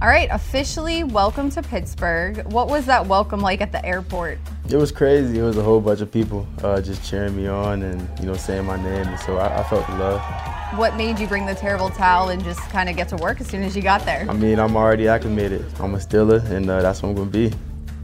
All right, officially welcome to Pittsburgh. What was that welcome like at the airport? It was crazy. It was a whole bunch of people uh, just cheering me on and you know saying my name, and so I, I felt the love. What made you bring the terrible towel and just kind of get to work as soon as you got there? I mean, I'm already acclimated. I'm a Steeler, and uh, that's what I'm gonna be.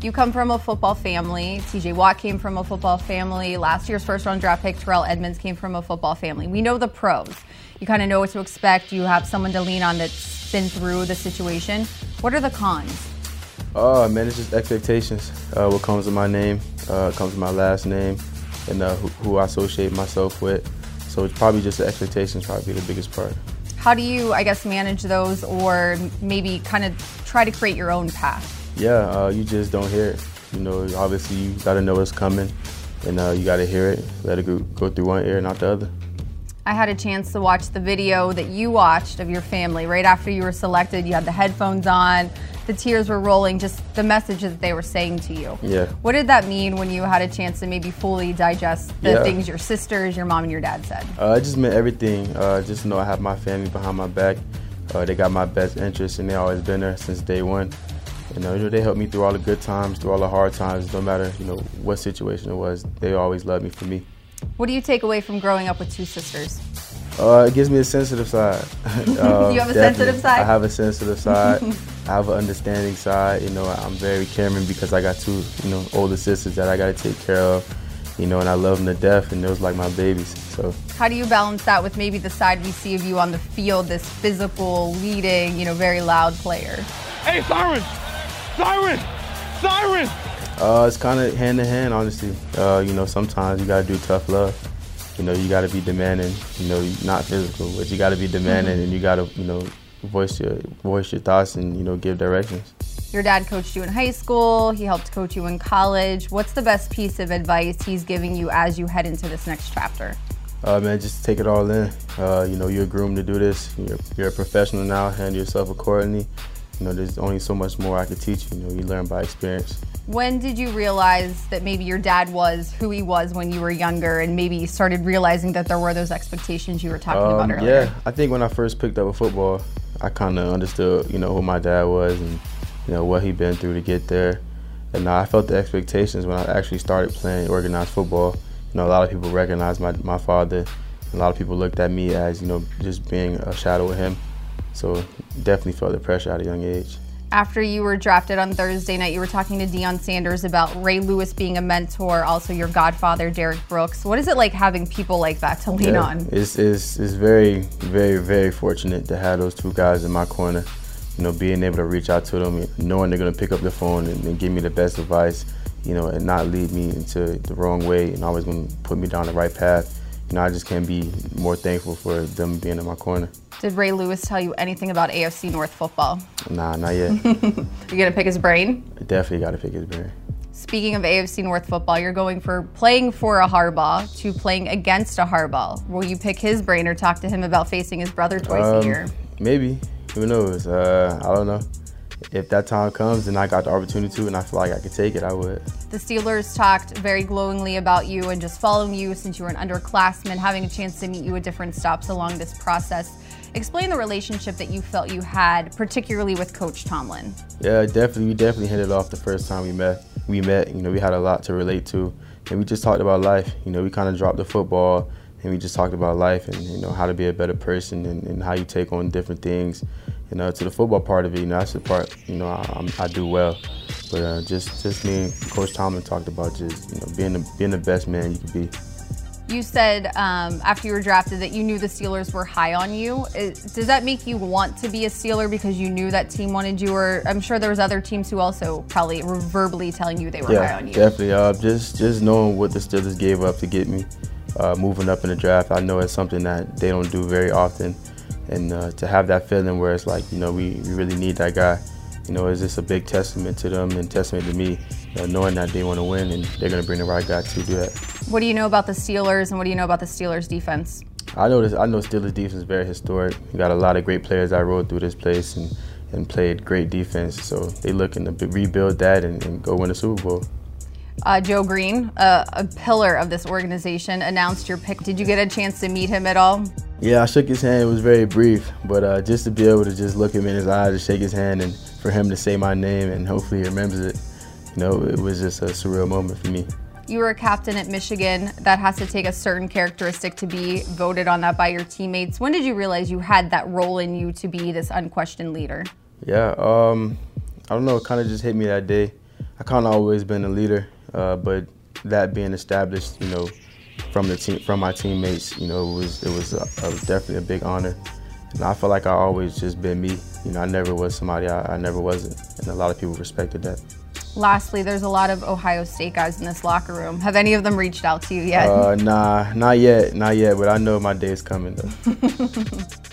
You come from a football family. TJ Watt came from a football family. Last year's first round draft pick, Terrell Edmunds, came from a football family. We know the pros. You kind of know what to expect. You have someone to lean on that's been through the situation. What are the cons? Oh man, it's just expectations. Uh, what comes with my name uh, comes with my last name, and uh, who, who, I associate myself with. So it's probably just the expectations probably the biggest part. How do you, I guess, manage those, or maybe kind of try to create your own path? Yeah, uh, you just don't hear it. You know, obviously you got to know what's coming, and uh, you got to hear it. Let it go, go through one ear, not the other. I had a chance to watch the video that you watched of your family right after you were selected. You had the headphones on, the tears were rolling, just the messages that they were saying to you. Yeah. What did that mean when you had a chance to maybe fully digest the Yeah. things your sisters, your mom, and your dad said? Uh, it just meant everything. Uh, just know I have my family behind my back. Uh, they got my best interest, and they always been there since day one. You know, you know, they helped me through all the good times, through all the hard times. No matter you know what situation it was, they always loved me for me. What do you take away from growing up with two sisters? Uh, it gives me a sensitive side. Uh, You have a definitely. sensitive side? I have a sensitive side. I have an understanding side. You know, I'm very caring because I got two, you know, older sisters that I got to take care of. You know, and I love them to death, and those like my babies. So How do you balance that with maybe the side we see of you on the field, this physical, leading, you know, very loud player? Hey, Siren! Siren! Siren! Uh, it's kind of hand in hand, honestly. Uh, you know, sometimes you gotta do tough love. You know, you gotta be demanding. You know, not physical, but you gotta be demanding, and you gotta, you know, voice your voice your thoughts and you know give directions. Your dad coached you in high school, he helped coach you in college. What's the best piece of advice he's giving you as you head into this next chapter? Uh, man, just take it all in. Uh, you know, you're groomed to do this. You're, you're a professional now. Handle yourself accordingly. You know, there's only so much more I could teach you. You know, you learn by experience. When did you realize that maybe your dad was who he was when you were younger and maybe you started realizing that there were those expectations you were talking about Um, earlier? yeah, I think when I first picked up a football, I kind of understood, you know, who my dad was and you know what he'd been through to get there. And I felt the expectations when I actually started playing organized football. You know, a lot of people recognized my my father. A lot of people looked at me as you know just being a shadow of him. So definitely felt the pressure at a young age. After you were drafted on Thursday night, you were talking to Deion Sanders about Ray Lewis being a mentor, also your godfather, Derrick Brooks. What is it like having people like that to lean Yeah, on? It's, it's, it's very, very, very fortunate to have those two guys in my corner. You know, being able to reach out to them, knowing they're going to pick up the phone and, and give me the best advice, you know, and not lead me into the wrong way and always going to put me down the right path. You know, I just can't be more thankful for them being in my corner. Did Ray Lewis tell you anything about AFC North football? Nah, not yet. You gonna pick his brain? Definitely got to pick his brain. Speaking of AFC North football, you're going for playing for a Harbaugh to playing against a Harbaugh. Will you pick his brain or talk to him about facing his brother twice a Um, year? Maybe. Who knows? Uh, I don't know. If that time comes and I got the opportunity to and I feel like I could take it, I would. The Steelers talked very glowingly about you and just following you since you were an underclassman, having a chance to meet you at different stops along this process. Explain the relationship that you felt you had, particularly with Coach Tomlin. Yeah, definitely. We definitely hit it off the first time we met. We met. You know, we had a lot to relate to, and we just talked about life. You know, we kind of dropped the football, and we just talked about life and you know how to be a better person and, and how you take on different things. You know, to the football part of it, you know, that's the part you know I, I'm, I do well. But uh, just just me and Coach Tomlin talked about just you know being the being the best man you can be. You said um, after you were drafted that you knew the Steelers were high on you. Is- Does that make you want to be a Steeler because you knew that team wanted you, or I'm sure there was other teams who also probably were verbally telling you they were high on you. definitely. Uh, just just knowing what the Steelers gave up to get me, uh, moving up in the draft, I know it's something that they don't do very often, and uh, to have that feeling where it's like you know we, we really need that guy, you know, is just a big testament to them and testament to me, you know, knowing that they want to win and they're gonna bring the right guy to do that. What do you know about the Steelers, and what do you know about the Steelers defense? I know this. I know Steelers defense is very historic. We got a lot of great players that rode through this place and, and played great defense. So they looking to b- rebuild that and, and go win a Super Bowl. Uh, Joe Greene, uh, a pillar of this organization, announced your pick. Did you get a chance to meet him at all? Yeah, I shook his hand. It was very brief, but uh, just to be able to just look him in his eyes and shake his hand, and for him to say my name, and hopefully he remembers it, you know, it was just a surreal moment for me. You were a captain at Michigan. That has to take a certain characteristic to be voted on that by your teammates. When did you realize you had that role in you to be this unquestioned leader? Yeah, um, I don't know. It kind of just hit me that day. I kind of always been a leader, uh, but that being established, you know, from the team, from my teammates, you know, it was it was, a, a definitely a big honor. And I feel like I always just been me. You know, I never was somebody I, I never wasn't, and a lot of people respected that. Lastly, there's a lot of Ohio State guys in this locker room. Have any of them reached out to you yet? Uh, nah, not yet, not yet. But I know my day is coming though.